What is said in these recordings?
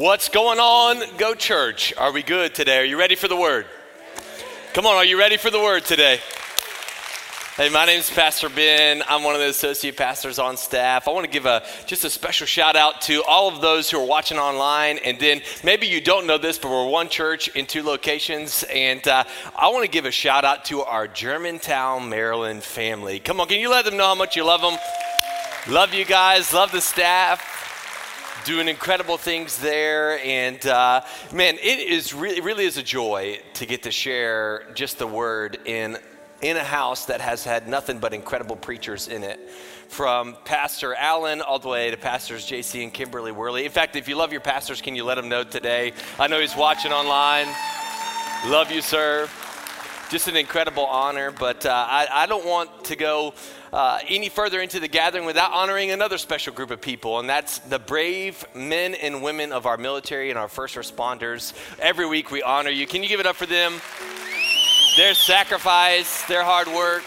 What's going on, Go Church? Are we good today? Are you ready for the word? Come on, are you ready for the word today? Hey, my name is Pastor Ben. I'm one of the associate pastors on staff. I want to give a just a special shout out to all of those who are watching online. And then maybe you don't know this, but we're one church in two locations. And uh, I want to give a shout out to our Germantown, Maryland family. Come on, can you let them know how much you love them? Love you guys. Love the staff doing incredible things there. And uh, man, it is really, really is a joy to get to share just the word in in a house that has had nothing but incredible preachers in it. From Pastor Allen all the way to Pastors JC and Kimberly Worley. In fact, if you love your pastors, can you let them know today? I know he's watching online. Love you, sir. Just an incredible honor, but uh, I, I don't want to go uh, any further into the gathering without honoring another special group of people, and that's the brave men and women of our military and our first responders. Every week we honor you. Can you give it up for them? Their sacrifice, their hard work.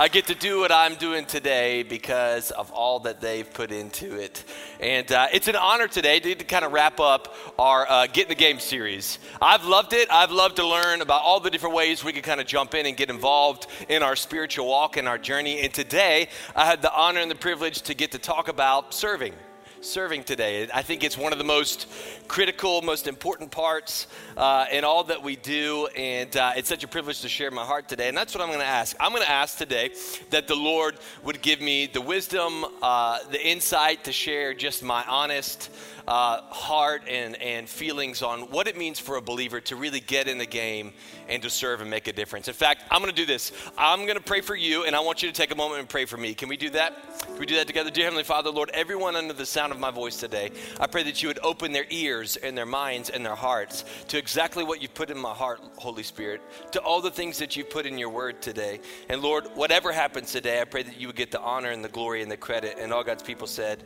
I get to do what I'm doing today because of all that they've put into it. And uh, it's an honor today to, to, kind of wrap up our uh, Get in the Game series. I've loved it. I've loved to learn about all the different ways we can kind of jump in and get involved in our spiritual walk and our journey. And today, I had the honor and the privilege to get to talk about serving serving today. I think it's one of the most critical, most important parts uh, in all that we do, and uh, it's such a privilege to share my heart today. And that's what I'm going to ask. I'm going to ask today that the Lord would give me the wisdom, uh, the insight to share just my honest uh, heart and, and feelings on what it means for a believer to really get in the game and to serve and make a difference. In fact, I'm going to do this. I'm going to pray for you, and I want you to take a moment and pray for me. Can we do that? Can we do that together? Dear Heavenly Father, Lord, everyone under the sound of my voice today, I pray that you would open their ears and their minds and their hearts to exactly what you've put in my heart, Holy Spirit, to all the things that you've put in your word today. And Lord, whatever happens today, I pray that you would get the honor and the glory and the credit. And all God's people said,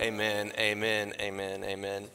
Amen, amen, amen, amen.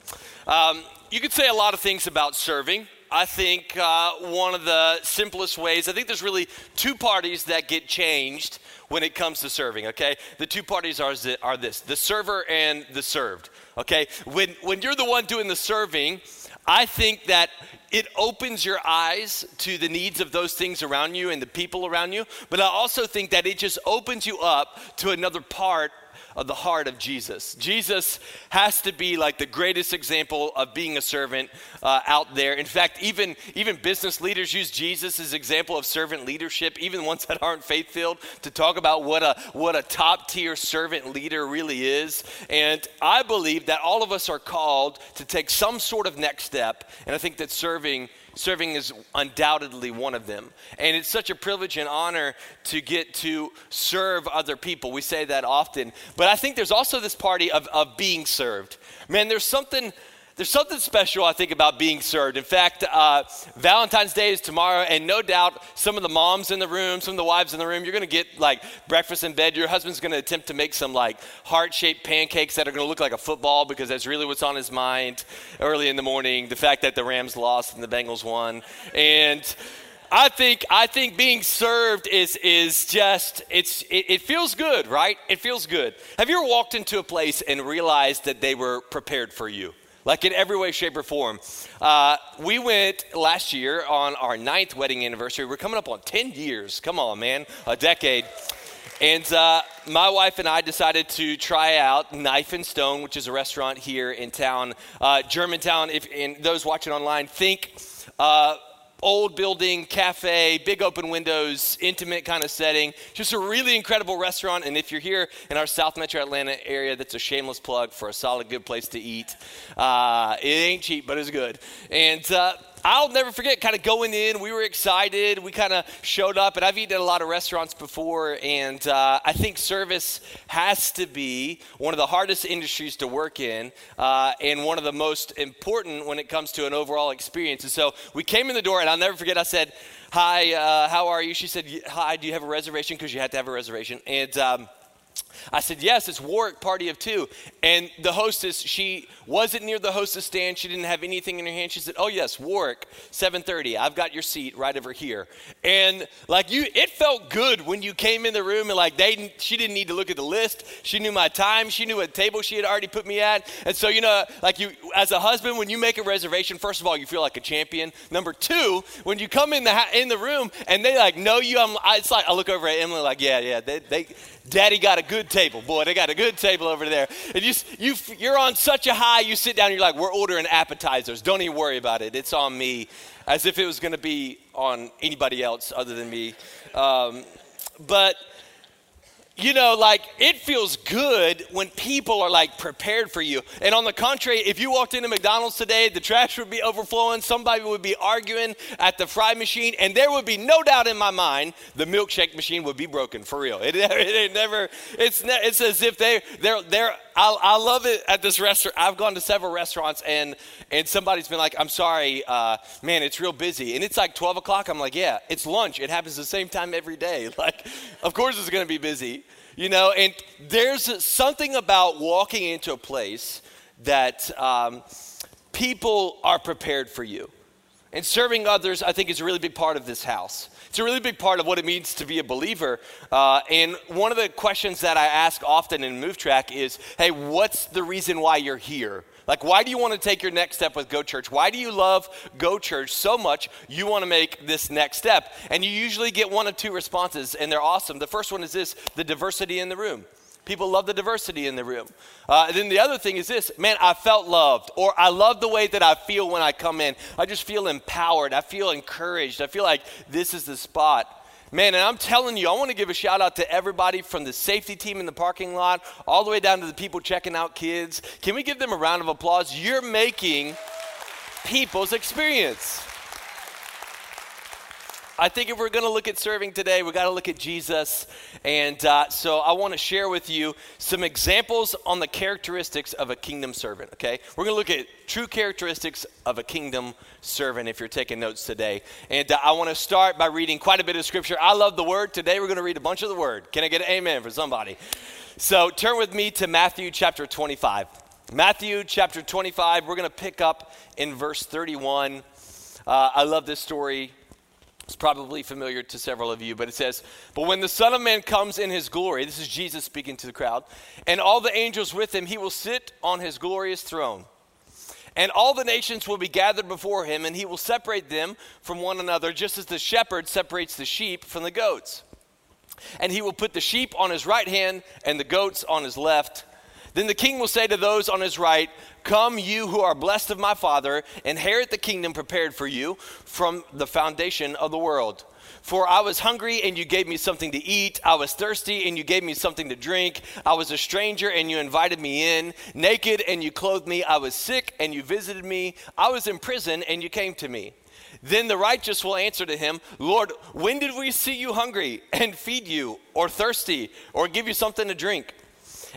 Um, you could say a lot of things about serving. I think uh, one of the simplest ways, I think there's really two parties that get changed when it comes to serving, okay? The two parties are, are this the server and the served, okay? When, when you're the one doing the serving, I think that it opens your eyes to the needs of those things around you and the people around you, but I also think that it just opens you up to another part of the heart of Jesus. Jesus has to be like the greatest example of being a servant uh, out there. In fact, even, even business leaders use Jesus as example of servant leadership, even ones that aren't faith filled, to talk about what a, what a top tier servant leader really is. And I believe that all of us are called to take some sort of next step. And I think that serving Serving is undoubtedly one of them. And it's such a privilege and honor to get to serve other people. We say that often. But I think there's also this party of, of being served. Man, there's something there's something special, I think, about being served. In fact, uh, Valentine's Day is tomorrow, and no doubt some of the moms in the room, some of the wives in the room, you're going to get like breakfast in bed. Your husband's going to attempt to make some like heart shaped pancakes that are going to look like a football because that's really what's on his mind early in the morning. The fact that the Rams lost and the Bengals won. And I think I think being served is is just it's it, it, feels good, right? It feels good. Have you ever walked into a place and realized that they were prepared for you? Like in every way, shape, or form. Uh, we went last year on our ninth wedding anniversary. We're coming up on 10 years. Come on, man, a decade. And uh, my wife and I decided to try out Knife and Stone, which is a restaurant here in town, uh, Germantown. If and those watching online think uh, old building, cafe, big open windows, intimate kind of setting. Just a really incredible restaurant. And if you're here in our South Metro Atlanta area, that's a shameless plug for a solid, good place to eat. Uh, it ain't cheap, but it's good. And uh, I'll never forget kind of going in. We were excited. We kind of showed up, and I've eaten at a lot of restaurants before, and uh, I think service has to be one of the hardest industries to work in uh, and one of the most important when it comes to an overall experience. And so we came in the door, and I'll never forget, I said, Hi, uh, how are you? She said, Hi, do you have a reservation? Because you had to have a reservation. And um, I said, Yes, it's Warwick Party of Two. And the hostess, she wasn't near the hostess stand. She didn't have anything in her hand. She said, Oh, yes, Warwick, 7:30. I've got your seat right over here. And like you, it felt good when you came in the room and like they she didn't need to look at the list. She knew my time, she knew what table she had already put me at. And so, you know, like you as a husband, when you make a reservation, first of all, you feel like a champion. Number two, when you come in the in the room and they like know you, I'm it's like I look over at Emily like, yeah, yeah, they, they Daddy got a good table, boy. They got a good table over there. And you, you, you're on such a high, you sit down and you're like, we're ordering appetizers. Don't even worry about it. It's on me, as if it was going to be on anybody else other than me. Um, but you know, like it feels good when people are like prepared for you. And on the contrary, if you walked into McDonald's today, the trash would be overflowing, somebody would be arguing at the fry machine, and there would be no doubt in my mind the milkshake machine would be broken for real. It, it, it never, it's, it's as if they, they're, they're, I, I love it at this restaurant. I've gone to several restaurants and, and somebody's been like, I'm sorry, uh, man, it's real busy. And it's like 12 o'clock. I'm like, yeah, it's lunch. It happens the same time every day. Like, of course it's going to be busy. You know, and there's something about walking into a place that um, people are prepared for you. And serving others, I think, is a really big part of this house. It's a really big part of what it means to be a believer. Uh, and one of the questions that I ask often in Move Track is hey, what's the reason why you're here? Like, why do you want to take your next step with Go Church? Why do you love Go Church so much you want to make this next step? And you usually get one of two responses, and they're awesome. The first one is this the diversity in the room. People love the diversity in the room. Uh, then the other thing is this man, I felt loved, or I love the way that I feel when I come in. I just feel empowered. I feel encouraged. I feel like this is the spot. Man, and I'm telling you, I want to give a shout out to everybody from the safety team in the parking lot all the way down to the people checking out kids. Can we give them a round of applause? You're making people's experience. I think if we're going to look at serving today, we got to look at Jesus. And uh, so I want to share with you some examples on the characteristics of a kingdom servant, okay? We're going to look at true characteristics of a kingdom servant if you're taking notes today. And uh, I want to start by reading quite a bit of scripture. I love the word. Today we're going to read a bunch of the word. Can I get an amen for somebody? So turn with me to Matthew chapter 25. Matthew chapter 25, we're going to pick up in verse 31. Uh, I love this story. It's probably familiar to several of you, but it says, But when the Son of Man comes in his glory, this is Jesus speaking to the crowd, and all the angels with him, he will sit on his glorious throne. And all the nations will be gathered before him, and he will separate them from one another, just as the shepherd separates the sheep from the goats. And he will put the sheep on his right hand and the goats on his left. Then the king will say to those on his right, Come, you who are blessed of my Father, inherit the kingdom prepared for you from the foundation of the world. For I was hungry and you gave me something to eat. I was thirsty and you gave me something to drink. I was a stranger and you invited me in. Naked and you clothed me. I was sick and you visited me. I was in prison and you came to me. Then the righteous will answer to him, Lord, when did we see you hungry and feed you, or thirsty, or give you something to drink?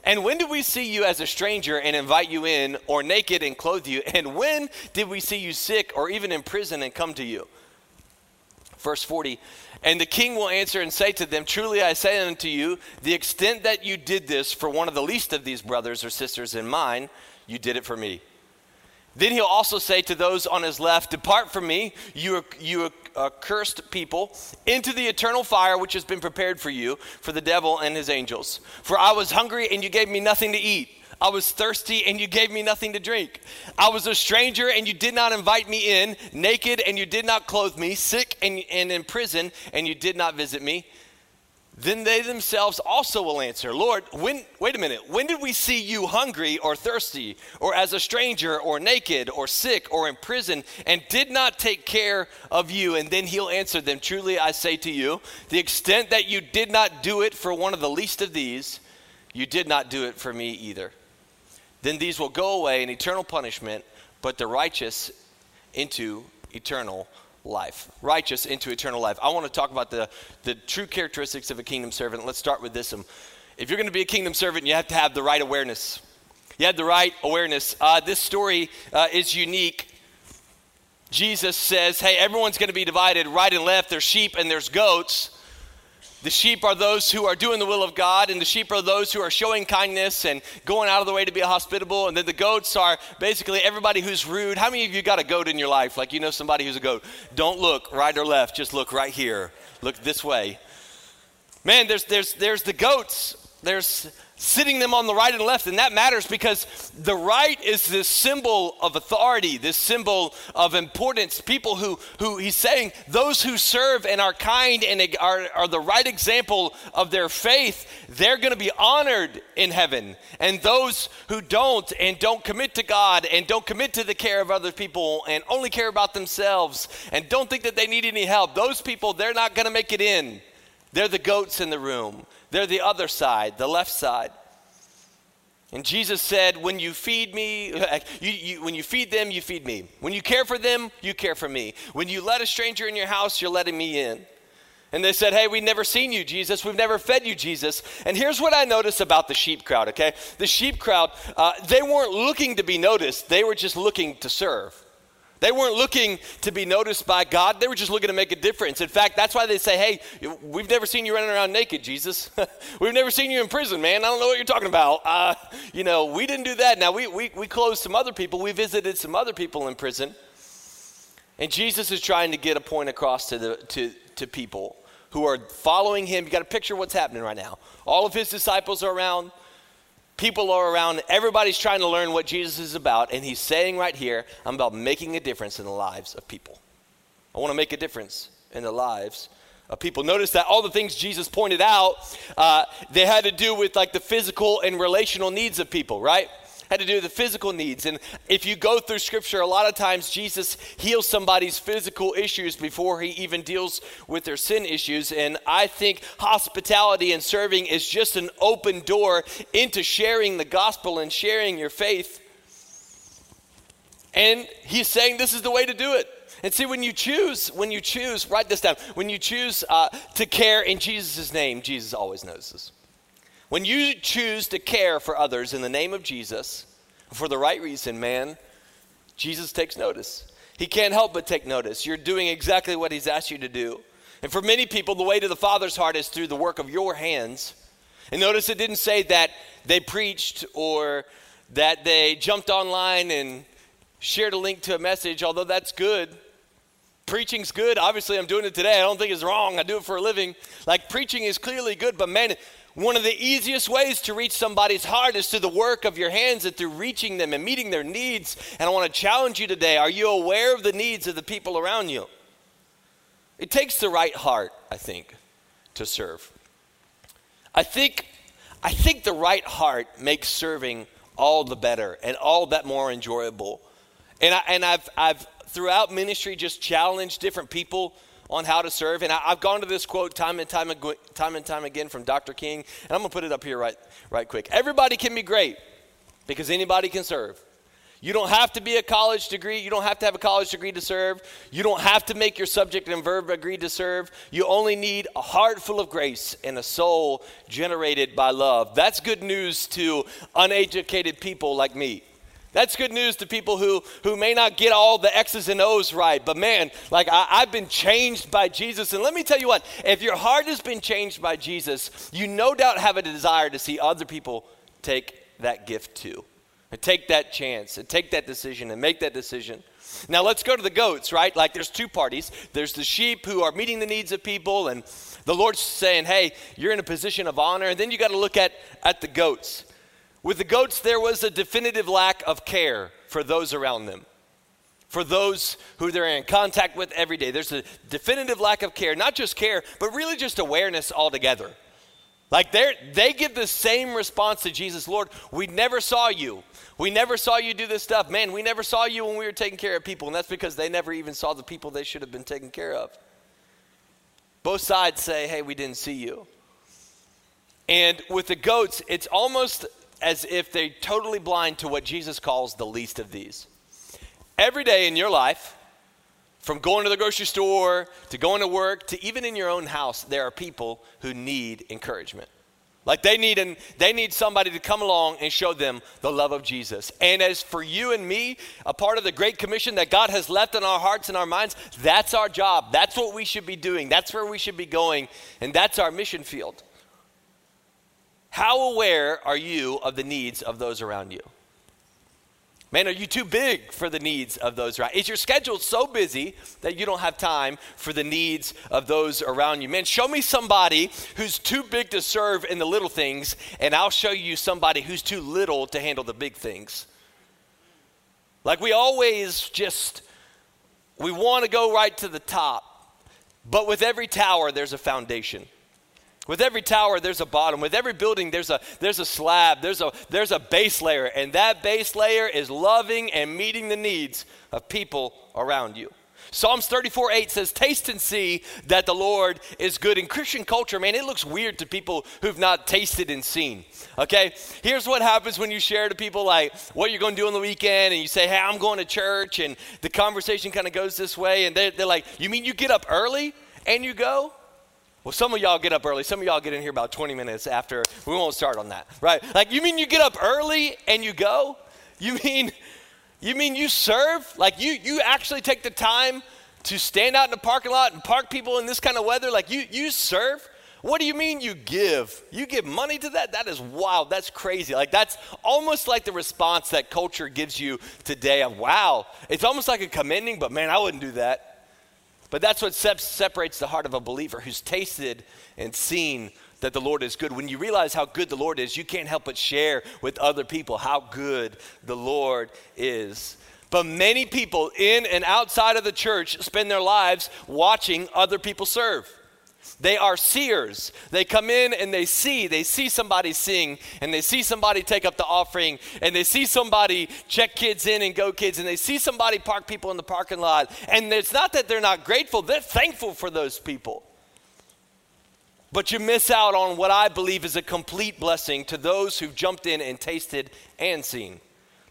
And when did we see you as a stranger and invite you in, or naked and clothe you? And when did we see you sick or even in prison and come to you? Verse 40 And the king will answer and say to them, Truly I say unto you, the extent that you did this for one of the least of these brothers or sisters in mine, you did it for me. Then he'll also say to those on his left, Depart from me, you, you Uh, accursed people, into the eternal fire which has been prepared for you, for the devil and his angels. For I was hungry, and you gave me nothing to eat. I was thirsty, and you gave me nothing to drink. I was a stranger, and you did not invite me in, naked, and you did not clothe me, sick and, and in prison, and you did not visit me. Then they themselves also will answer, Lord, when, wait a minute, when did we see you hungry or thirsty, or as a stranger, or naked, or sick, or in prison, and did not take care of you? And then he'll answer them, Truly I say to you, the extent that you did not do it for one of the least of these, you did not do it for me either. Then these will go away in eternal punishment, but the righteous into eternal life, righteous into eternal life. I want to talk about the, the true characteristics of a kingdom servant. Let's start with this. Um, if you're going to be a kingdom servant, you have to have the right awareness. You had the right awareness. Uh, this story uh, is unique. Jesus says, hey, everyone's going to be divided right and left. There's sheep and there's goats. The sheep are those who are doing the will of God, and the sheep are those who are showing kindness and going out of the way to be hospitable. And then the goats are basically everybody who's rude. How many of you got a goat in your life? Like you know somebody who's a goat. Don't look right or left, just look right here. Look this way. Man, there's, there's, there's the goats. There's sitting them on the right and left. And that matters because the right is this symbol of authority, this symbol of importance. People who, who he's saying, those who serve and are kind and are, are the right example of their faith, they're going to be honored in heaven. And those who don't and don't commit to God and don't commit to the care of other people and only care about themselves and don't think that they need any help, those people, they're not going to make it in. They're the goats in the room. They're the other side, the left side. And Jesus said, when you feed me, you, you, when you feed them, you feed me. When you care for them, you care for me. When you let a stranger in your house, you're letting me in. And they said, Hey, we've never seen you, Jesus. We've never fed you, Jesus. And here's what I noticed about the sheep crowd, okay? The sheep crowd, uh, they weren't looking to be noticed, they were just looking to serve. They weren't looking to be noticed by God. They were just looking to make a difference. In fact, that's why they say, Hey, we've never seen you running around naked, Jesus. we've never seen you in prison, man. I don't know what you're talking about. Uh, you know, we didn't do that. Now, we, we, we closed some other people, we visited some other people in prison. And Jesus is trying to get a point across to, the, to, to people who are following him. You got to picture what's happening right now. All of his disciples are around people are around, everybody's trying to learn what Jesus is about, and he's saying right here, I'm about making a difference in the lives of people. I want to make a difference in the lives of people. Notice that all the things Jesus pointed out, uh, they had to do with like the physical and relational needs of people, right? Had to do with the physical needs. And if you go through scripture, a lot of times Jesus heals somebody's physical issues before he even deals with their sin issues. And I think hospitality and serving is just an open door into sharing the gospel and sharing your faith. And he's saying this is the way to do it. And see, when you choose, when you choose, write this down. When you choose uh, to care in Jesus' name, Jesus always knows this. When you choose to care for others in the name of Jesus, for the right reason, man, Jesus takes notice. He can't help but take notice. You're doing exactly what He's asked you to do. And for many people, the way to the Father's heart is through the work of your hands. And notice it didn't say that they preached or that they jumped online and shared a link to a message, although that's good. Preaching's good. Obviously, I'm doing it today. I don't think it's wrong. I do it for a living. Like, preaching is clearly good, but man, one of the easiest ways to reach somebody's heart is through the work of your hands and through reaching them and meeting their needs. And I want to challenge you today are you aware of the needs of the people around you? It takes the right heart, I think, to serve. I think, I think the right heart makes serving all the better and all that more enjoyable. And, I, and I've, I've, throughout ministry, just challenged different people on how to serve. And I, have gone to this quote time and time, time and time again from Dr. King, and I'm going to put it up here right, right quick. Everybody can be great because anybody can serve. You don't have to be a college degree. You don't have to have a college degree to serve. You don't have to make your subject and verb agree to serve. You only need a heart full of grace and a soul generated by love. That's good news to uneducated people like me. That's good news to people who, who may not get all the X's and O's right. But man, like I, I've been changed by Jesus. And let me tell you what, if your heart has been changed by Jesus, you no doubt have a desire to see other people take that gift too. And take that chance and take that decision and make that decision. Now let's go to the goats, right? Like there's two parties. There's the sheep who are meeting the needs of people, and the Lord's saying, hey, you're in a position of honor. And then you got to look at, at the goats. With the goats, there was a definitive lack of care for those around them, for those who they're in contact with every day. There's a definitive lack of care, not just care, but really just awareness altogether. Like they they give the same response to Jesus, Lord, we never saw you. We never saw you do this stuff. Man, we never saw you when we were taking care of people. And that's because they never even saw the people they should have been taking care of. Both sides say, hey, we didn't see you. And with the goats, it's almost as if they're totally blind to what Jesus calls the least of these. Every day in your life, from going to the grocery store to going to work to even in your own house, there are people who need encouragement. Like they need an, they need somebody to come along and show them the love of Jesus. And as for you and me, a part of the great commission that God has left in our hearts and our minds, that's our job. That's what we should be doing. That's where we should be going, and that's our mission field. How aware are you of the needs of those around you? Man, are you too big for the needs of those around? Is your schedule so busy that you don't have time for the needs of those around you? Man, show me somebody who's too big to serve in the little things, and I'll show you somebody who's too little to handle the big things. Like we always just, we want to go right to the top, but with every tower, there's a foundation. With every tower, there's a bottom. With every building, there's a, there's a slab, there's a, there's a base layer. And that base layer is loving and meeting the needs of people around you. Psalms 34 8 says, Taste and see that the Lord is good. In Christian culture, man, it looks weird to people who've not tasted and seen. Okay? Here's what happens when you share to people like what you're going to do on the weekend, and you say, Hey, I'm going to church, and the conversation kind of goes this way, and they're, they're like, You mean you get up early and you go? Well, some of y'all get up early. Some of y'all get in here about 20 minutes after. We won't start on that, right? Like, you mean you get up early and you go? You mean, you mean you serve? Like, you you actually take the time to stand out in the parking lot and park people in this kind of weather? Like, you you serve? What do you mean you give? You give money to that? That is wild. That's crazy. Like, that's almost like the response that culture gives you today of, wow. It's almost like a commending, but man, I wouldn't do that. But that's what separates the heart of a believer who's tasted and seen that the Lord is good. When you realize how good the Lord is, you can't help but share with other people how good the Lord is. But many people in and outside of the church spend their lives watching other people serve. They are seers. They come in and they see. They see somebody sing and they see somebody take up the offering and they see somebody check kids in and go kids and they see somebody park people in the parking lot. And it's not that they're not grateful, they're thankful for those people. But you miss out on what I believe is a complete blessing to those who've jumped in and tasted and seen.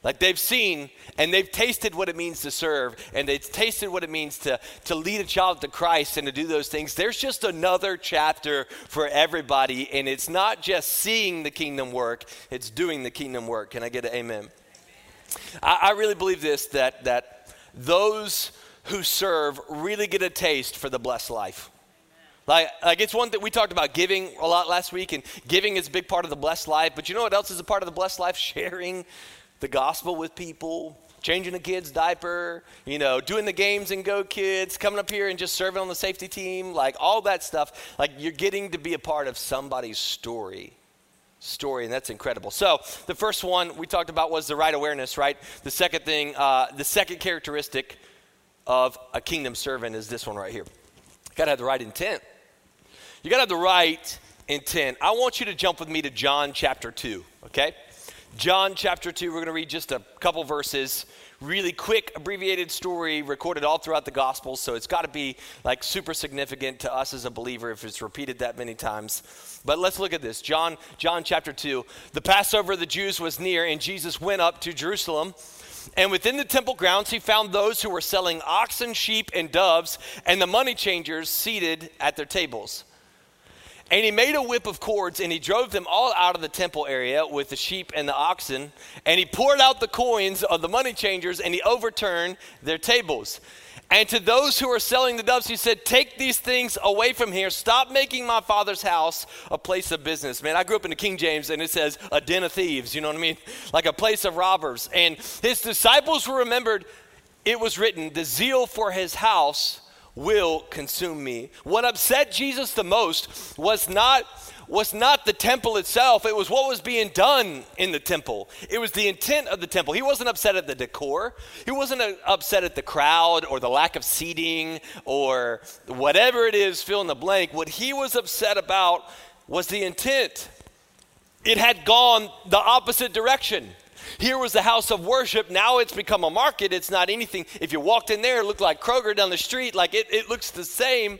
Like they've seen and they've tasted what it means to serve and they've tasted what it means to, to lead a child to Christ and to do those things. There's just another chapter for everybody, and it's not just seeing the kingdom work, it's doing the kingdom work. Can I get an amen? I, I really believe this that that those who serve really get a taste for the blessed life. Like, like it's one that we talked about giving a lot last week, and giving is a big part of the blessed life. But you know what else is a part of the blessed life? Sharing the gospel with people, changing a kid's diaper, you know, doing the games and go kids, coming up here and just serving on the safety team, like all that stuff. Like you're getting to be a part of somebody's story. Story, and that's incredible. So, the first one we talked about was the right awareness, right? The second thing, uh, the second characteristic of a kingdom servant is this one right here. You gotta have the right intent. You gotta have the right intent. I want you to jump with me to John chapter 2, okay? John chapter 2, we're going to read just a couple verses. Really quick, abbreviated story recorded all throughout the Gospels, so it's got to be like super significant to us as a believer if it's repeated that many times. But let's look at this. John, John chapter 2. The Passover of the Jews was near, and Jesus went up to Jerusalem. And within the temple grounds, he found those who were selling oxen, sheep, and doves, and the money changers seated at their tables. And he made a whip of cords and he drove them all out of the temple area with the sheep and the oxen. And he poured out the coins of the money changers and he overturned their tables. And to those who were selling the doves, he said, Take these things away from here. Stop making my father's house a place of business. Man, I grew up in the King James and it says a den of thieves, you know what I mean? Like a place of robbers. And his disciples were remembered, it was written, the zeal for his house will consume me. What upset Jesus the most was not was not the temple itself, it was what was being done in the temple. It was the intent of the temple. He wasn't upset at the decor. He wasn't uh, upset at the crowd or the lack of seating or whatever it is, fill in the blank. What he was upset about was the intent. It had gone the opposite direction. Here was the house of worship. Now it's become a market. It's not anything. If you walked in there, it looked like Kroger down the street. Like it, it looks the same.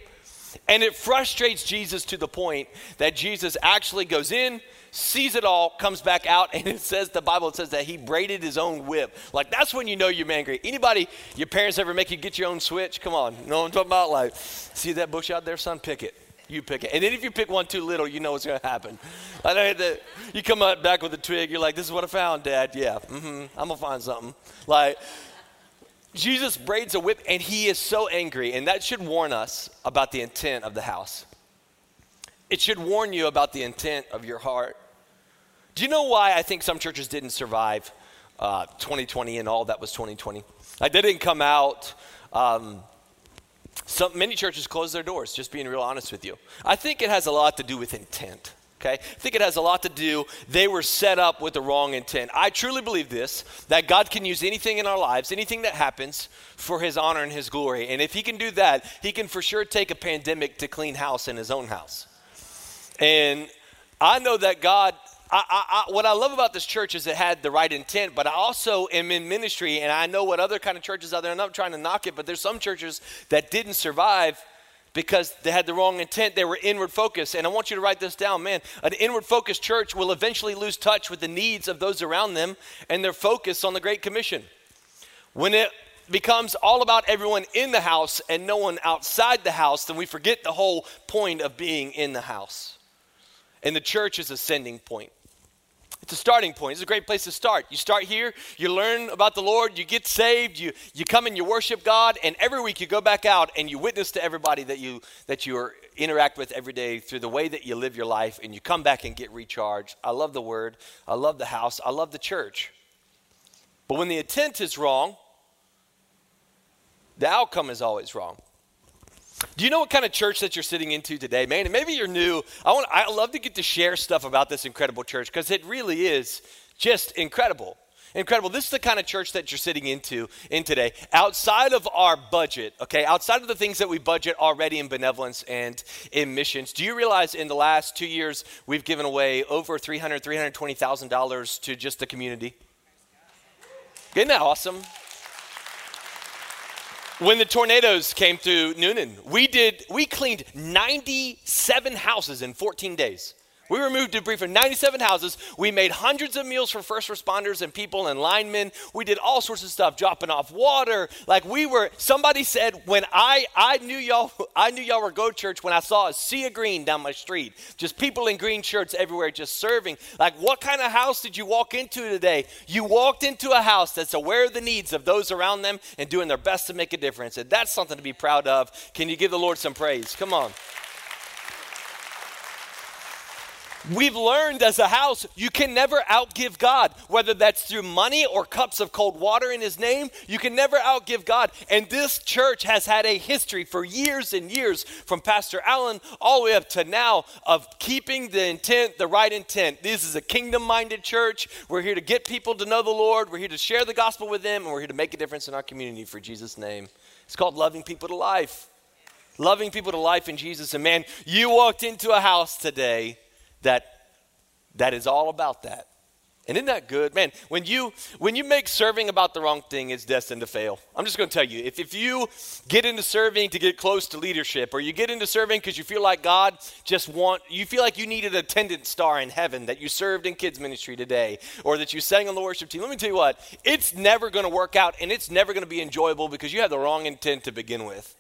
And it frustrates Jesus to the point that Jesus actually goes in, sees it all, comes back out, and it says the Bible says that he braided his own whip. Like that's when you know you're angry. Anybody, your parents ever make you get your own switch? Come on, you know what I'm talking about? Like, see that bush out there, son? Pick it. You pick it. And then if you pick one too little, you know what's going to happen. You come back with a twig, you're like, this is what I found, Dad. Yeah, mm-hmm, I'm going to find something. Like, Jesus braids a whip and he is so angry, and that should warn us about the intent of the house. It should warn you about the intent of your heart. Do you know why I think some churches didn't survive uh, 2020 and all that was 2020? Like they didn't come out. Um, some, many churches close their doors, just being real honest with you. I think it has a lot to do with intent. Okay? I think it has a lot to do, they were set up with the wrong intent. I truly believe this that God can use anything in our lives, anything that happens, for His honor and His glory. And if He can do that, He can for sure take a pandemic to clean house in His own house. And I know that God I, I, what I love about this church is it had the right intent, but I also am in ministry and I know what other kind of churches out there, And I'm not trying to knock it, but there's some churches that didn't survive because they had the wrong intent. They were inward focused. And I want you to write this down, man. An inward focused church will eventually lose touch with the needs of those around them and their focus on the Great Commission. When it becomes all about everyone in the house and no one outside the house, then we forget the whole point of being in the house. And the church is a sending point. It's a starting point. It's a great place to start. You start here, you learn about the Lord, you get saved, you, you come and you worship God, and every week you go back out and you witness to everybody that you that you interact with every day through the way that you live your life, and you come back and get recharged. I love the word, I love the house, I love the church. But when the intent is wrong, the outcome is always wrong. Do you know what kind of church that you're sitting into today, man? And maybe you're new. I want I love to get to share stuff about this incredible church because it really is just incredible. Incredible. This is the kind of church that you're sitting into in today. Outside of our budget, okay, outside of the things that we budget already in benevolence and in missions, do you realize in the last two years we've given away over $300,000, $320,000 to just the community? Isn't that awesome? When the tornadoes came through Newnan, we did we cleaned 97 houses in 14 days. We removed debris from 97 houses. We made hundreds of meals for first responders and people and linemen. We did all sorts of stuff, dropping off water. Like we were, somebody said when I I knew y'all I knew y'all were go church when I saw a sea of green down my street. Just people in green shirts everywhere, just serving. Like what kind of house did you walk into today? You walked into a house that's aware of the needs of those around them and doing their best to make a difference. And that's something to be proud of. Can you give the Lord some praise? Come on. We've learned as a house, you can never outgive God, whether that's through money or cups of cold water in His name. You can never outgive God. And this church has had a history for years and years, from Pastor Allen all the way up to now, of keeping the intent, the right intent. This is a kingdom minded church. We're here to get people to know the Lord, we're here to share the gospel with them, and we're here to make a difference in our community for Jesus' name. It's called loving people to life. Loving people to life in Jesus. And man, you walked into a house today that that is all about that. And isn't that good? Man, when you when you make serving about the wrong thing, it's destined to fail. I'm just gonna tell you, if, if you get into serving to get close to leadership, or you get into serving because you feel like God just want you feel like you need an attendance star in heaven, that you served in kids ministry today, or that you sang on the worship team, let me tell you what, it's never gonna work out and it's never gonna be enjoyable because you have the wrong intent to begin with.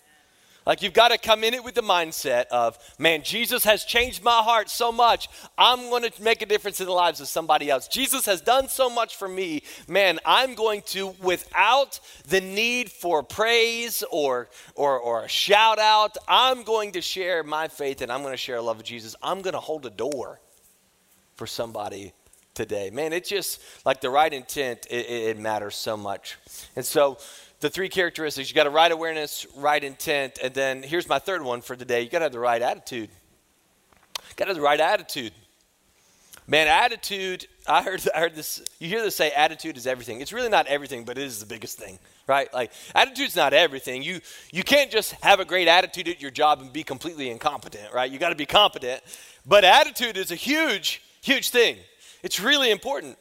Like you've got to come in it with the mindset of, man, Jesus has changed my heart so much. I'm going to make a difference in the lives of somebody else. Jesus has done so much for me. Man, I'm going to, without the need for praise or, or, or a shout out, I'm going to share my faith and I'm going to share love of Jesus. I'm going to hold a door for somebody today. Man, it's just like the right intent, it, it matters so much. And so, the three characteristics you got a right awareness, right intent, and then here's my third one for today you got to have the right attitude. Got to have the right attitude. Man, attitude, I heard, I heard this, you hear this say attitude is everything. It's really not everything, but it is the biggest thing, right? Like, attitude's not everything. You, you can't just have a great attitude at your job and be completely incompetent, right? You got to be competent. But attitude is a huge, huge thing. It's really important.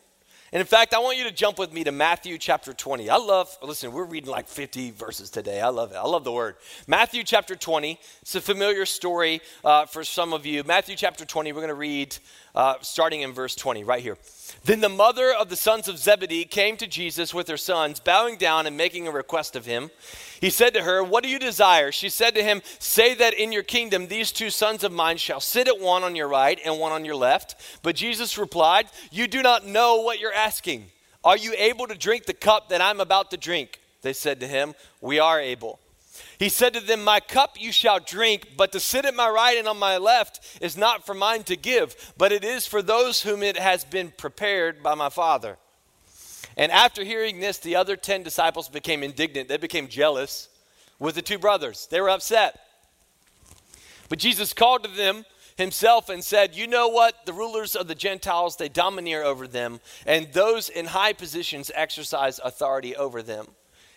And in fact, I want you to jump with me to Matthew chapter 20. I love, listen, we're reading like 50 verses today. I love it. I love the word. Matthew chapter 20. It's a familiar story uh, for some of you. Matthew chapter 20, we're going to read uh, starting in verse 20 right here. Then the mother of the sons of Zebedee came to Jesus with her sons, bowing down and making a request of him. He said to her, What do you desire? She said to him, Say that in your kingdom these two sons of mine shall sit at one on your right and one on your left. But Jesus replied, You do not know what you're asking. Are you able to drink the cup that I'm about to drink? They said to him, We are able. He said to them, My cup you shall drink, but to sit at my right and on my left is not for mine to give, but it is for those whom it has been prepared by my Father. And after hearing this, the other 10 disciples became indignant. They became jealous with the two brothers. They were upset. But Jesus called to them himself and said, You know what? The rulers of the Gentiles, they domineer over them, and those in high positions exercise authority over them.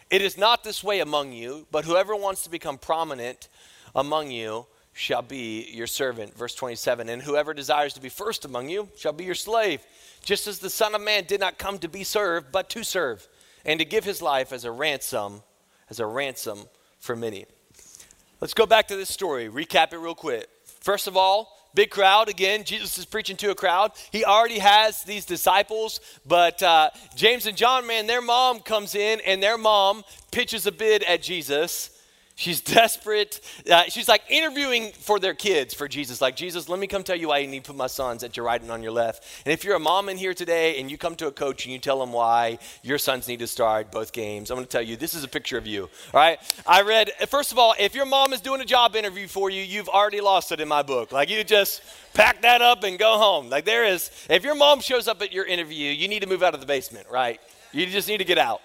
It is not this way among you, but whoever wants to become prominent among you shall be your servant. Verse 27 And whoever desires to be first among you shall be your slave, just as the Son of Man did not come to be served, but to serve, and to give his life as a ransom, as a ransom for many. Let's go back to this story, recap it real quick. First of all, big crowd again. Jesus is preaching to a crowd. He already has these disciples but uh, james and john man their mom comes in and their mom pitches a bid at jesus She's desperate. Uh, she's like interviewing for their kids for Jesus. Like, Jesus, let me come tell you why you need to put my sons at your right and on your left. And if you're a mom in here today and you come to a coach and you tell them why your sons need to start both games, I'm going to tell you this is a picture of you. All right. I read, first of all, if your mom is doing a job interview for you, you've already lost it in my book. Like, you just pack that up and go home. Like, there is, if your mom shows up at your interview, you need to move out of the basement, right? You just need to get out.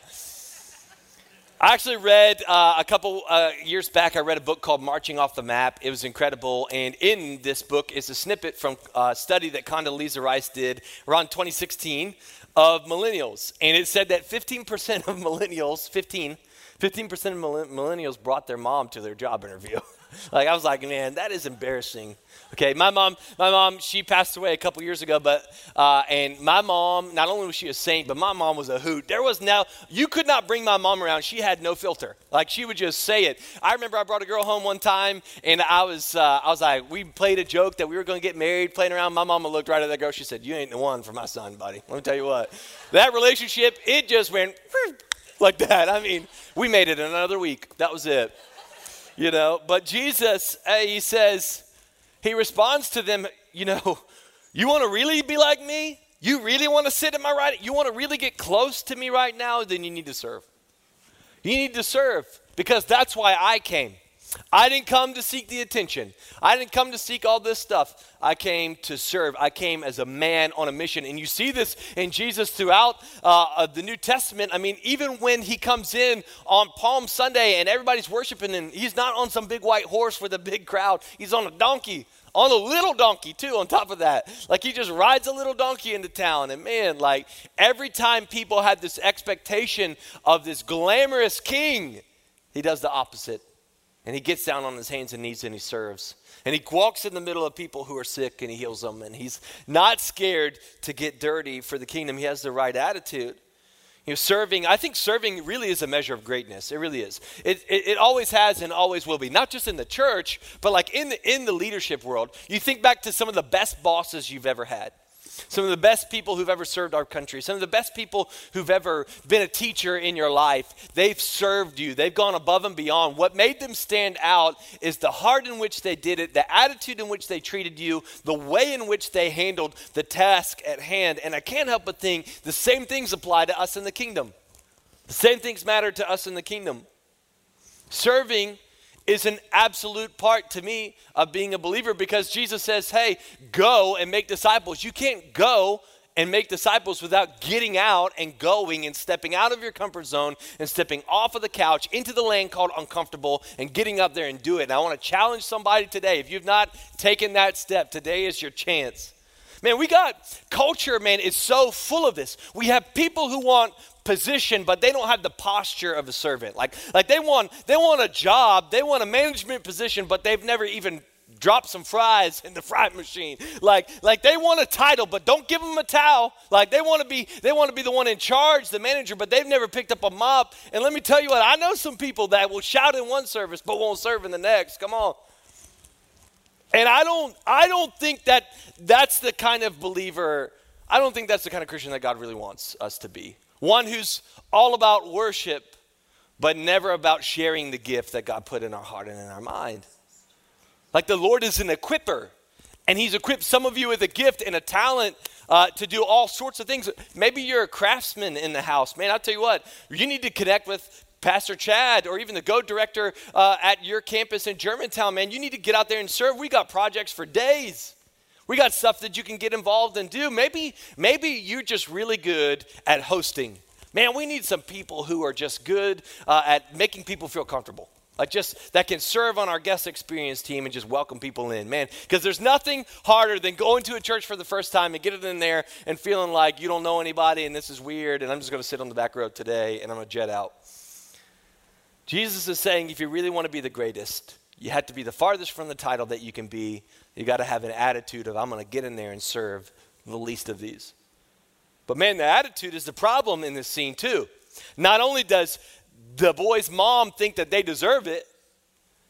I actually read uh, a couple uh, years back, I read a book called Marching Off the Map. It was incredible. And in this book is a snippet from a study that Condoleezza Rice did around 2016 of millennials. And it said that 15% of millennials, 15, 15% of millennials brought their mom to their job interview. like I was like, man, that is embarrassing. Okay, my mom, my mom, she passed away a couple years ago, but uh, and my mom, not only was she a saint, but my mom was a hoot. There was now you could not bring my mom around; she had no filter. Like she would just say it. I remember I brought a girl home one time, and I was, uh, I was like, we played a joke that we were going to get married, playing around. My mama looked right at that girl. She said, "You ain't the one for my son, buddy." Let me tell you what, that relationship, it just went like that. I mean, we made it another week. That was it you know. But Jesus, uh, he says, he responds to them, you know, you want to really be like me? You really want to sit at my right? You want to really get close to me right now? Then you need to serve. You need to serve because that's why I came. I didn't come to seek the attention. I didn't come to seek all this stuff. I came to serve. I came as a man on a mission. And you see this in Jesus throughout uh, the New Testament. I mean, even when he comes in on Palm Sunday and everybody's worshiping him, he's not on some big white horse with a big crowd. He's on a donkey, on a little donkey, too, on top of that. Like he just rides a little donkey into town. And man, like every time people had this expectation of this glamorous king, he does the opposite and he gets down on his hands and knees and he serves. And he walks in the middle of people who are sick and he heals them. And he's not scared to get dirty for the kingdom. He has the right attitude. You know, serving, I think serving really is a measure of greatness. It really is. It, it, it, always has and always will be. Not just in the church, but like in the, in the leadership world. You think back to some of the best bosses you've ever had some of the best people who've ever served our country, some of the best people who've ever been a teacher in your life. They've served you, they've gone above and beyond. What made them stand out is the heart in which they did it, the attitude in which they treated you, the way in which they handled the task at hand. And I can't help but think the same things apply to us in the kingdom. The same things matter to us in the kingdom. Serving is an absolute part to me of being a believer because Jesus says, hey, go and make disciples. You can't go and make disciples without getting out and going and stepping out of your comfort zone and stepping off of the couch into the land called uncomfortable and getting up there and do it. And I want to challenge somebody today. If you've not taken that step, today is your chance. Man, we got culture, man, is so full of this. We have people who want position, but they don't have the posture of a servant. Like, like they want they want a job, they want a management position, but they've never even dropped some fries in the fry machine. Like, like they want a title, but don't give them a towel. Like they want to be, they want to be the one in charge, the manager, but they've never picked up a mop. And let me tell you what, I know some people that will shout in one service but won't serve in the next. Come on. And I don't, I don't think that that's the kind of believer. I don't think that's the kind of Christian that God really wants us to be. One who's all about worship, but never about sharing the gift that God put in our heart and in our mind. Like the Lord is an equiper, and He's equipped some of you with a gift and a talent uh, to do all sorts of things. Maybe you're a craftsman in the house. Man, I'll tell you what, you need to connect with Pastor Chad or even the Go director uh, at your campus in Germantown. Man, you need to get out there and serve. We got projects for days. We got stuff that you can get involved and do. Maybe, maybe you're just really good at hosting. Man, we need some people who are just good uh, at making people feel comfortable. Like just that can serve on our guest experience team and just welcome people in, man. Because there's nothing harder than going to a church for the first time and getting in there and feeling like you don't know anybody and this is weird and I'm just going to sit on the back row today and I'm going to jet out. Jesus is saying if you really want to be the greatest, you have to be the farthest from the title that you can be. You got to have an attitude of I'm going to get in there and serve the least of these. But man, the attitude is the problem in this scene too. Not only does the boy's mom think that they deserve it.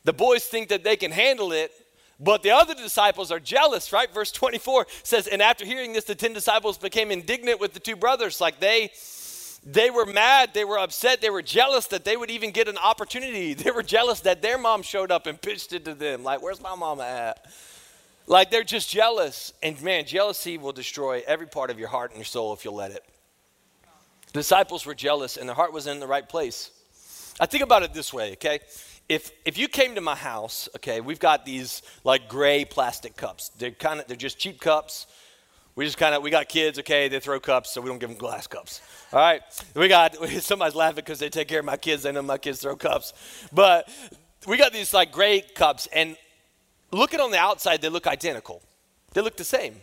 The boys think that they can handle it. But the other disciples are jealous, right? Verse 24 says, And after hearing this, the 10 disciples became indignant with the two brothers. Like they they were mad, they were upset, they were jealous that they would even get an opportunity. They were jealous that their mom showed up and pitched it to them. Like, where's my mama at? Like they're just jealous. And man, jealousy will destroy every part of your heart and your soul if you'll let it. The disciples were jealous and their heart was in the right place. I think about it this way, okay? If if you came to my house, okay, we've got these like gray plastic cups. They're kind of they're just cheap cups. We just kind of we got kids, okay? They throw cups, so we don't give them glass cups. All right, we got somebody's laughing because they take care of my kids. They know my kids throw cups, but we got these like gray cups, and looking on the outside, they look identical. They look the same.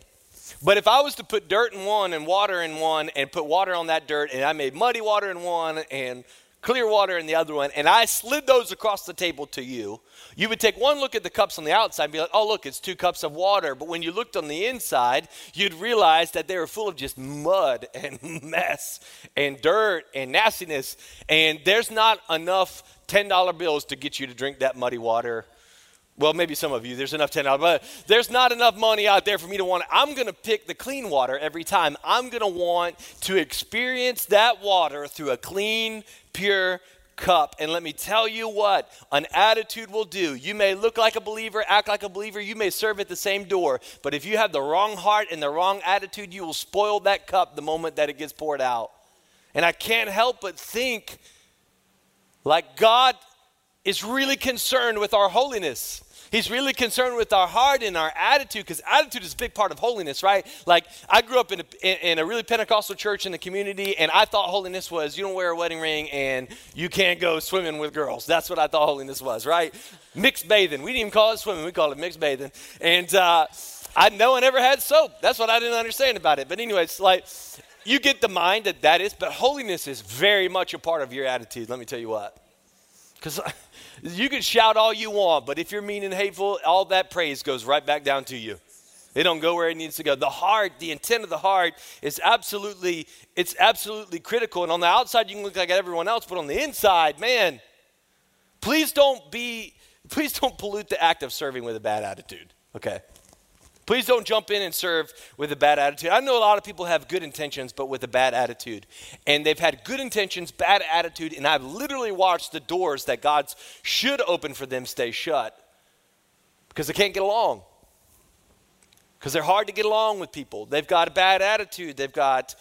But if I was to put dirt in one and water in one, and put water on that dirt, and I made muddy water in one and clear water in the other one, and I slid those across the table to you, you would take one look at the cups on the outside and be like, oh, look, it's two cups of water. But when you looked on the inside, you'd realize that they were full of just mud and mess and dirt and nastiness. And there's not enough $10 bills to get you to drink that muddy water well, maybe some of you, there's enough $10, but there's not enough money out there for me to want it. I'm going to pick the clean water every time. I'm going to want to experience that water through a clean, pure cup. And let me tell you what an attitude will do. You may look like a believer, act like a believer, you may serve at the same door, but if you have the wrong heart and the wrong attitude, you will spoil that cup the moment that it gets poured out. And I can't help but think like God is really concerned with our holiness. He's really concerned with our heart and our attitude because attitude is a big part of holiness, right? Like, I grew up in a, in a really Pentecostal church in the community, and I thought holiness was you don't wear a wedding ring and you can't go swimming with girls. That's what I thought holiness was, right? Mixed bathing. We didn't even call it swimming, we called it mixed bathing. And uh, I, no one ever had soap. That's what I didn't understand about it. But, anyways, like, you get the mind that that is, but holiness is very much a part of your attitude, let me tell you what. Because you can shout all you want, but if you're mean and hateful, all that praise goes right back down to you. It don't go where it needs to go. The heart, the intent of the heart is absolutely, it's absolutely critical. And on the outside, you can look like everyone else, but on the inside, man, please don't be, please don't pollute the act of serving with a bad attitude. Okay. Please don't jump in and serve with a bad attitude. I know a lot of people have good intentions, but with a bad attitude. And they've had good intentions, bad attitude, and I've literally watched the doors that God should open for them stay shut because they can't get along. Because they're hard to get along with people. They've got a bad attitude, they've got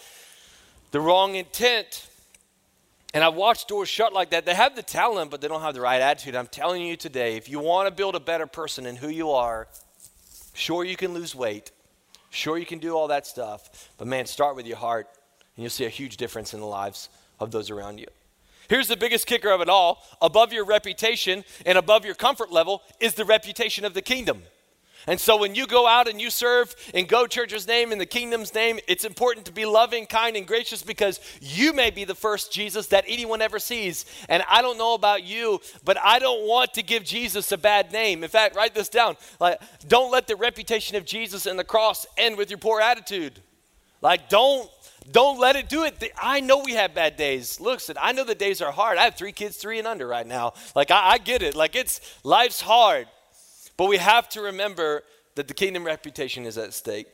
the wrong intent. And I've watched doors shut like that. They have the talent, but they don't have the right attitude. I'm telling you today, if you want to build a better person in who you are, Sure, you can lose weight. Sure, you can do all that stuff. But man, start with your heart, and you'll see a huge difference in the lives of those around you. Here's the biggest kicker of it all above your reputation and above your comfort level is the reputation of the kingdom. And so when you go out and you serve in Go Church's name, in the kingdom's name, it's important to be loving, kind, and gracious because you may be the first Jesus that anyone ever sees. And I don't know about you, but I don't want to give Jesus a bad name. In fact, write this down. Like, don't let the reputation of Jesus and the cross end with your poor attitude. Like, don't don't let it do it. I know we have bad days. Listen, I know the days are hard. I have three kids, three and under right now. Like I, I get it. Like it's life's hard. But we have to remember that the kingdom reputation is at stake.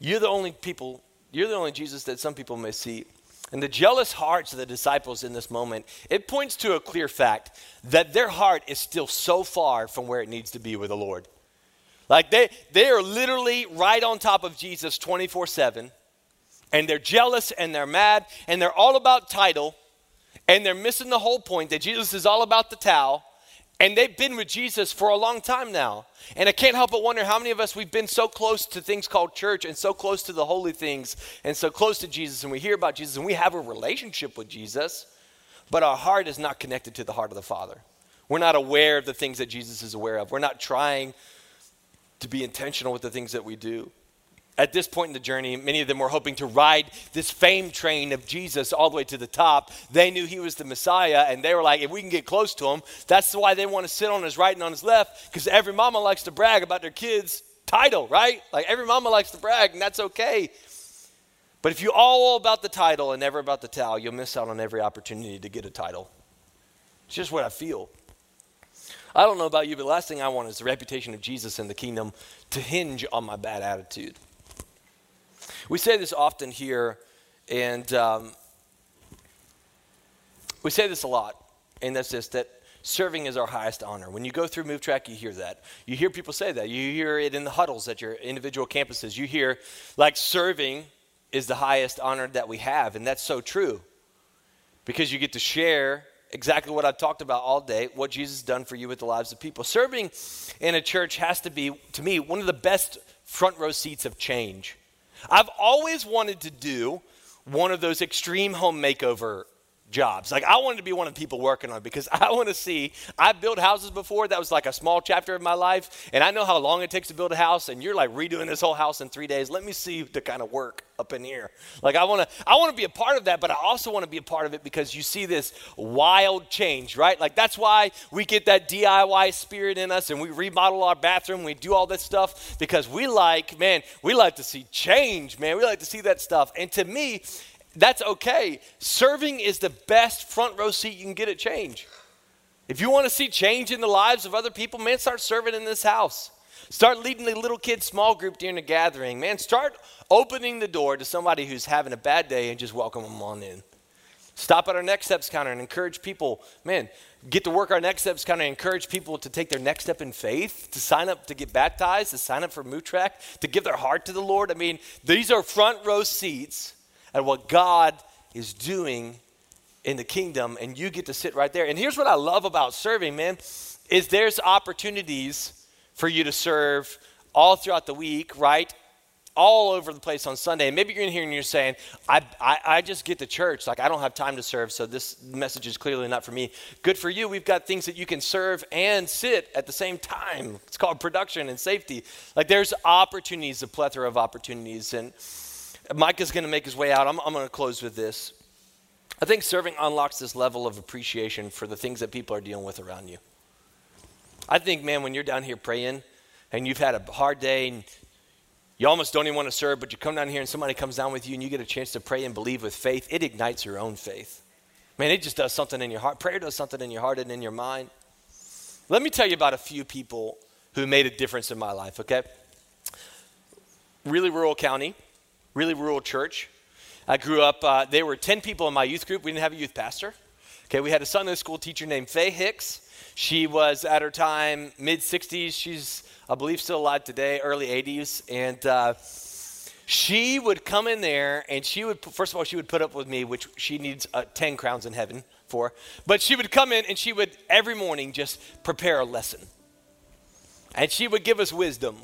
You're the only people, you're the only Jesus that some people may see. And the jealous hearts of the disciples in this moment, it points to a clear fact that their heart is still so far from where it needs to be with the Lord. Like they, they are literally right on top of Jesus 24 7. And they're jealous and they're mad and they're all about title. And they're missing the whole point that Jesus is all about the towel. And they've been with Jesus for a long time now. And I can't help but wonder how many of us we've been so close to things called church and so close to the holy things and so close to Jesus and we hear about Jesus and we have a relationship with Jesus, but our heart is not connected to the heart of the Father. We're not aware of the things that Jesus is aware of. We're not trying to be intentional with the things that we do at this point in the journey, many of them were hoping to ride this fame train of Jesus all the way to the top. They knew he was the Messiah, and they were like, if we can get close to him, that's why they want to sit on his right and on his left, because every mama likes to brag about their kids' title, right? Like every mama likes to brag, and that's okay. But if you're all about the title and never about the towel, you'll miss out on every opportunity to get a title. It's just what I feel. I don't know about you, but the last thing I want is the reputation of Jesus in the kingdom to hinge on my bad attitude. We say this often here, and um, we say this a lot, and that's this that serving is our highest honor. When you go through Move Track, you hear that. You hear people say that. You hear it in the huddles at your individual campuses. You hear, like, serving is the highest honor that we have, and that's so true because you get to share exactly what I've talked about all day, what Jesus has done for you with the lives of people. Serving in a church has to be, to me, one of the best front row seats of change. I've always wanted to do one of those extreme home makeover jobs. Like I wanted to be one of the people working on it because I want to see. I built houses before. That was like a small chapter of my life, and I know how long it takes to build a house. And you're like redoing this whole house in three days. Let me see the kind of work up in here. Like I want to. I want to be a part of that, but I also want to be a part of it because you see this wild change, right? Like that's why we get that DIY spirit in us, and we remodel our bathroom. We do all this stuff because we like, man, we like to see change, man. We like to see that stuff. And to me, that's okay. Serving is the best front row seat you can get at change. If you want to see change in the lives of other people, man, start serving in this house. Start leading the little kid small group during a gathering. Man, start opening the door to somebody who's having a bad day and just welcome them on in. Stop at our next steps counter and encourage people, man, get to work our next steps counter and encourage people to take their next step in faith, to sign up to get baptized, to sign up for Move to give their heart to the Lord. I mean, these are front row seats at what God is doing in the kingdom, and you get to sit right there. And here's what I love about serving, man, is there's opportunities for you to serve all throughout the week, right? all over the place on Sunday. And maybe you're in here and you're saying, I, I, I, just get to church. Like, I don't have time to serve, so this message is clearly not for me. Good for you. We've got things that you can serve and sit at the same time. It's called production and safety. Like, there's opportunities, a plethora of opportunities. And Mike is going to make his way out. I'm, I'm going to close with this. I think serving unlocks this level of appreciation for the things that people are dealing with around you. I think, man, when you're down here praying and you've had a hard day and you almost don't even want to serve, but you come down here and somebody comes down with you and you get a chance to pray and believe with faith, it ignites your own faith. Man, it just does something in your heart. Prayer does something in your heart and in your mind. Let me tell you about a few people who made a difference in my life, okay? Really rural county, really rural church. I grew up, uh, there were 10 people in my youth group. We didn't have a youth pastor. Okay, we had a Sunday school teacher named Faye Hicks. She was at her time mid 60s. She's, I believe, still alive today, early 80s. And uh, she would come in there and she would, first of all, she would put up with me, which she needs uh, 10 crowns in heaven for. But she would come in and she would every morning just prepare a lesson. And she would give us wisdom.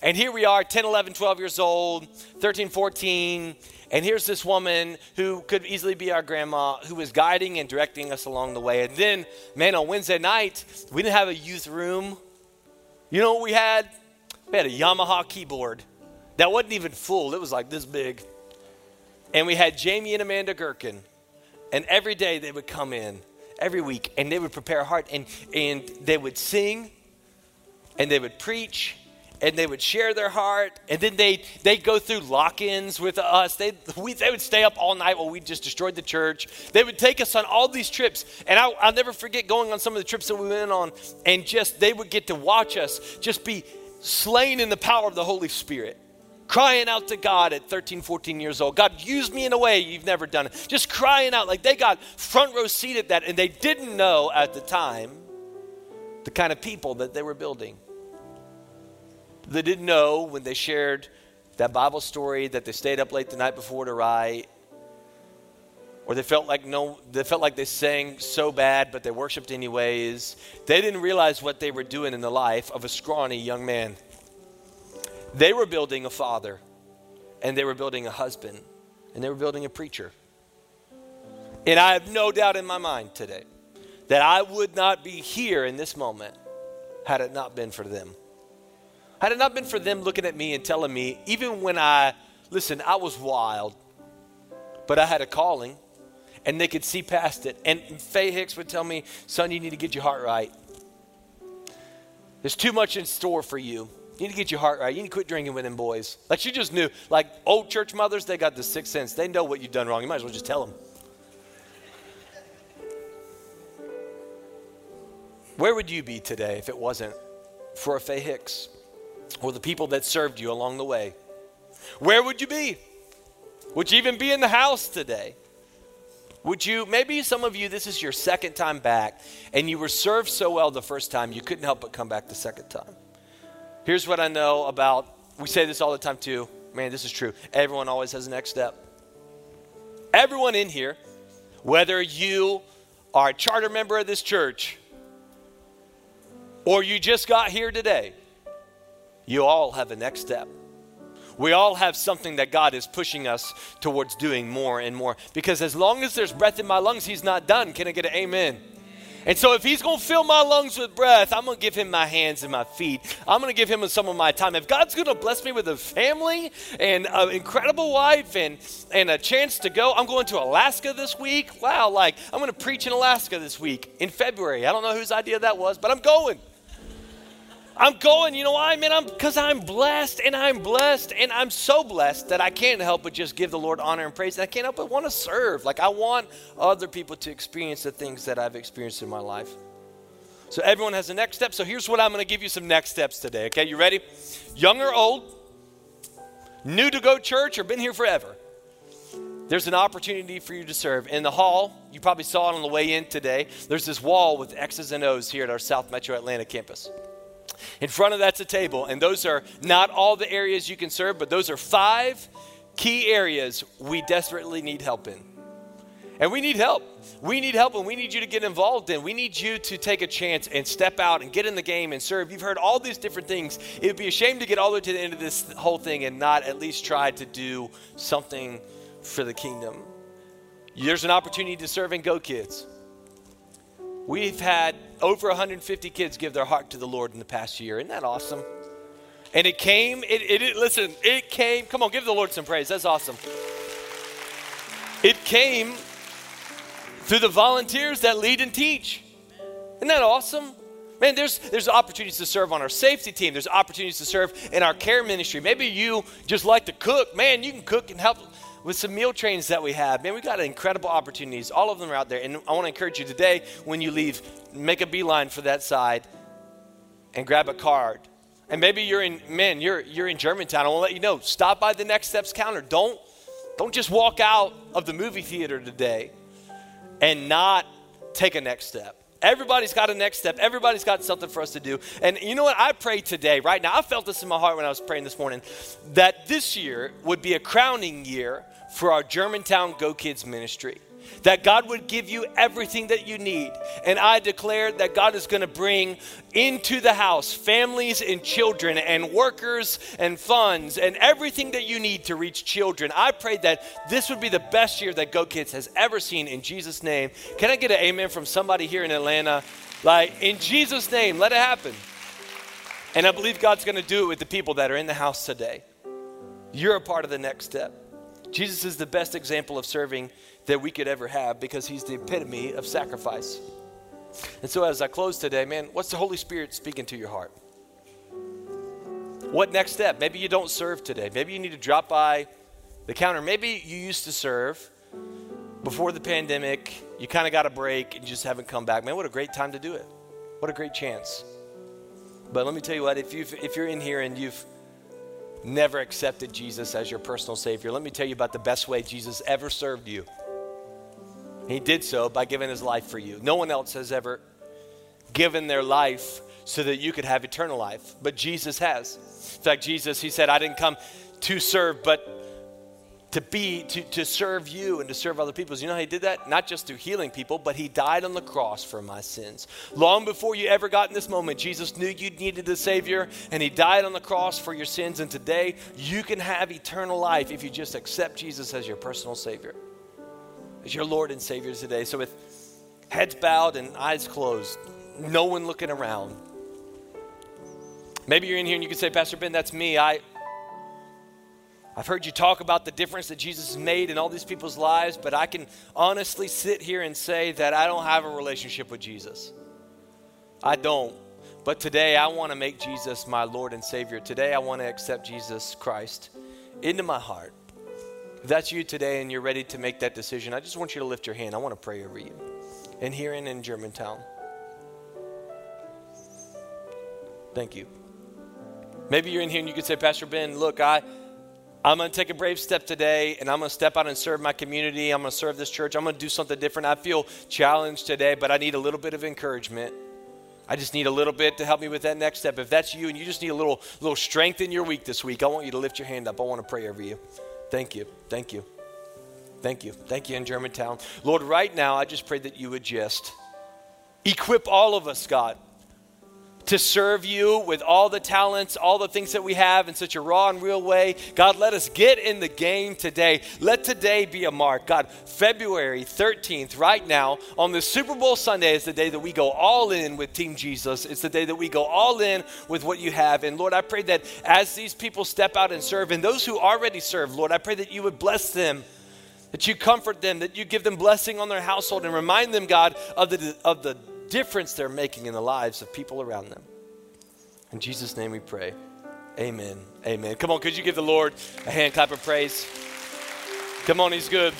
And here we are, 10, 11, 12 years old, 13, 14. And here's this woman who could easily be our grandma who was guiding and directing us along the way. And then, man, on Wednesday night, we didn't have a youth room. You know what we had? We had a Yamaha keyboard that wasn't even full, it was like this big. And we had Jamie and Amanda Gherkin. And every day they would come in, every week, and they would prepare a heart and, and they would sing and they would preach and they would share their heart and then they they'd go through lock-ins with us they we, they would stay up all night while we just destroyed the church they would take us on all these trips and I, i'll never forget going on some of the trips that we went on and just they would get to watch us just be slain in the power of the holy spirit crying out to God at 13, 14 years old. God, use me in a way you've never done it. Just crying out like they got front row seated that, and they didn't know at the time the kind of people that they were building. They didn't know when they shared that Bible story that they stayed up late the night before to write, or they felt like no, they felt like they sang so bad, but they worshipped anyways. They didn't realize what they were doing in the life of a scrawny young man. They were building a father, and they were building a husband, and they were building a preacher. And I have no doubt in my mind today that I would not be here in this moment had it not been for them. Had it not been for them looking at me and telling me, even when I, listen, I was wild, but I had a calling and they could see past it. And Faye Hicks would tell me, son, you need to get your heart right. There's too much in store for you. You need to get your heart right. You need to quit drinking with them boys. Like she just knew. Like old church mothers, they got the sixth sense. They know what you've done wrong. You might as well just tell them. Where would you be today if it wasn't for a Faye Hicks or the people that served you along the way? Where would you be? Would you even be in the house today? Would you, maybe some of you, this is your second time back, and you were served so well the first time, you couldn't help but come back the second time. Here's what I know about, we say this all the time too. Man, this is true. Everyone always has a next step. Everyone in here, whether you are a charter member of this church or you just got here today, you all have a next step. We all have something that God is pushing us towards doing more and more. Because as long as there's breath in my lungs, He's not done. Can I get an amen? And so, if he's going to fill my lungs with breath, I'm going to give him my hands and my feet. I'm going to give him some of my time. If God's going to bless me with a family and an incredible wife and, and a chance to go, I'm going to Alaska this week. Wow, like I'm going to preach in Alaska this week in February. I don't know whose idea that was, but I'm going. I'm going, you know why, man? I'm because I'm blessed and I'm blessed and I'm so blessed that I can't help but just give the Lord honor and praise. And I can't help but want to serve. Like I want other people to experience the things that I've experienced in my life. So everyone has a next step. So here's what I'm going to give you some next steps today. Okay, you ready? Young or old, new to go church or been here forever. There's an opportunity for you to serve. In the hall, you probably saw it on the way in today. There's this wall with X's and O's here at our South Metro Atlanta campus. In front of that's a table, and those are not all the areas you can serve, but those are five key areas we desperately need help in. And we need help. We need help and we need you to get involved in. We need you to take a chance and step out and get in the game and serve. You've heard all these different things. It would be a shame to get all the way to the end of this whole thing and not at least try to do something for the kingdom. There's an opportunity to serve in Go Kids. We've had over 150 kids give their heart to the Lord in the past year. Isn't that awesome? And it came, it, it, it, listen, it came, come on, give the Lord some praise. That's awesome. It came through the volunteers that lead and teach. Isn't that awesome? Man, there's, there's opportunities to serve on our safety team. There's opportunities to serve in our care ministry. Maybe you just like to cook. Man, you can cook and help with some meal trains that we have. Man, we got incredible opportunities. All of them are out there. And I want to encourage you today when you leave, make a beeline for that side and grab a card. And maybe you're in, man, you're, you're in Germantown. I want to let you know, stop by the Next Steps counter. Don't, don't just walk out of the movie theater today and not take a next step. Everybody's got a next step. Everybody's got something for us to do. And you know what? I pray today, right now, I felt this in my heart when I was praying this morning, that this year would be a crowning year for our Germantown Go Kids ministry that God would give you everything that you need. And I declare that God is going to bring into the house families and children and workers and funds and everything that you need to reach children. I pray that this would be the best year that Go Kids has ever seen in Jesus' name. Can I get an amen from somebody here in Atlanta? Like, in Jesus' name, let it happen. And I believe God's going to do it with the people that are in the house today. You're a part of the next step. Jesus is the best example of serving that we could ever have because he's the epitome of sacrifice. And so, as I close today, man, what's the Holy Spirit speaking to your heart? What next step? Maybe you don't serve today. Maybe you need to drop by the counter. Maybe you used to serve before the pandemic. You kind of got a break and you just haven't come back. Man, what a great time to do it. What a great chance. But let me tell you what, if, you if you're in here and you've never accepted Jesus as your personal Savior, let me tell you about the best way Jesus ever served you. He did so by giving his life for you. No one else has ever given their life so that you could have eternal life, but Jesus has. In fact, Jesus, he said, I didn't come to serve, but to be to, to serve you and to serve other people. You know how he did that? Not just through healing people, but he died on the cross for my sins. Long before you ever got in this moment, Jesus knew you needed a Savior, and he died on the cross for your sins. And today, you can have eternal life if you just accept Jesus as your personal Savior, as your Lord and Savior today. So, with heads bowed and eyes closed, no one looking around. Maybe you're in here and you can say, Pastor Ben, that's me. I I've heard you talk about the difference that Jesus made in all these people's lives, but I can honestly sit here and say that I don't have a relationship with Jesus. I don't. But today I want to make Jesus my Lord and Savior. Today I want to accept Jesus Christ into my heart. If that's you today and you're ready to make that decision, I just want you to lift your hand. I want to pray over you. And here and in Germantown. Thank you. Maybe you're in here and you could say, Pastor Ben, look, I I'm going to take a brave step today and I'm going to step out and serve my community. I'm going to serve this church. I'm going to do something different. I feel challenged today, but I need a little bit of encouragement. I just need a little bit to help me with that next step. If that's you and you just need a little, little strength in your week this week, I want you to lift your hand up. I want to pray over you. Thank you. Thank you. Thank you. Thank you in Germantown. Lord, right now, I just pray that you would just equip all of us, God to serve you with all the talents, all the things that we have in such a raw and real way. God, let us get in the game today. Let today be a mark. God, February 13th, right now, on the Super Bowl Sunday, is the day that we go all in with Team Jesus. It's the day that we go all in with what you have. And Lord, I pray that as these people step out and serve, and those who already serve, Lord, I pray that you would bless them that you comfort them, that you give them blessing on their household, and remind them, God, of the, of the difference they're making in the lives of people around them. In Jesus' name we pray. Amen. Amen. Come on, could you give the Lord a hand clap of praise? Come on, He's good.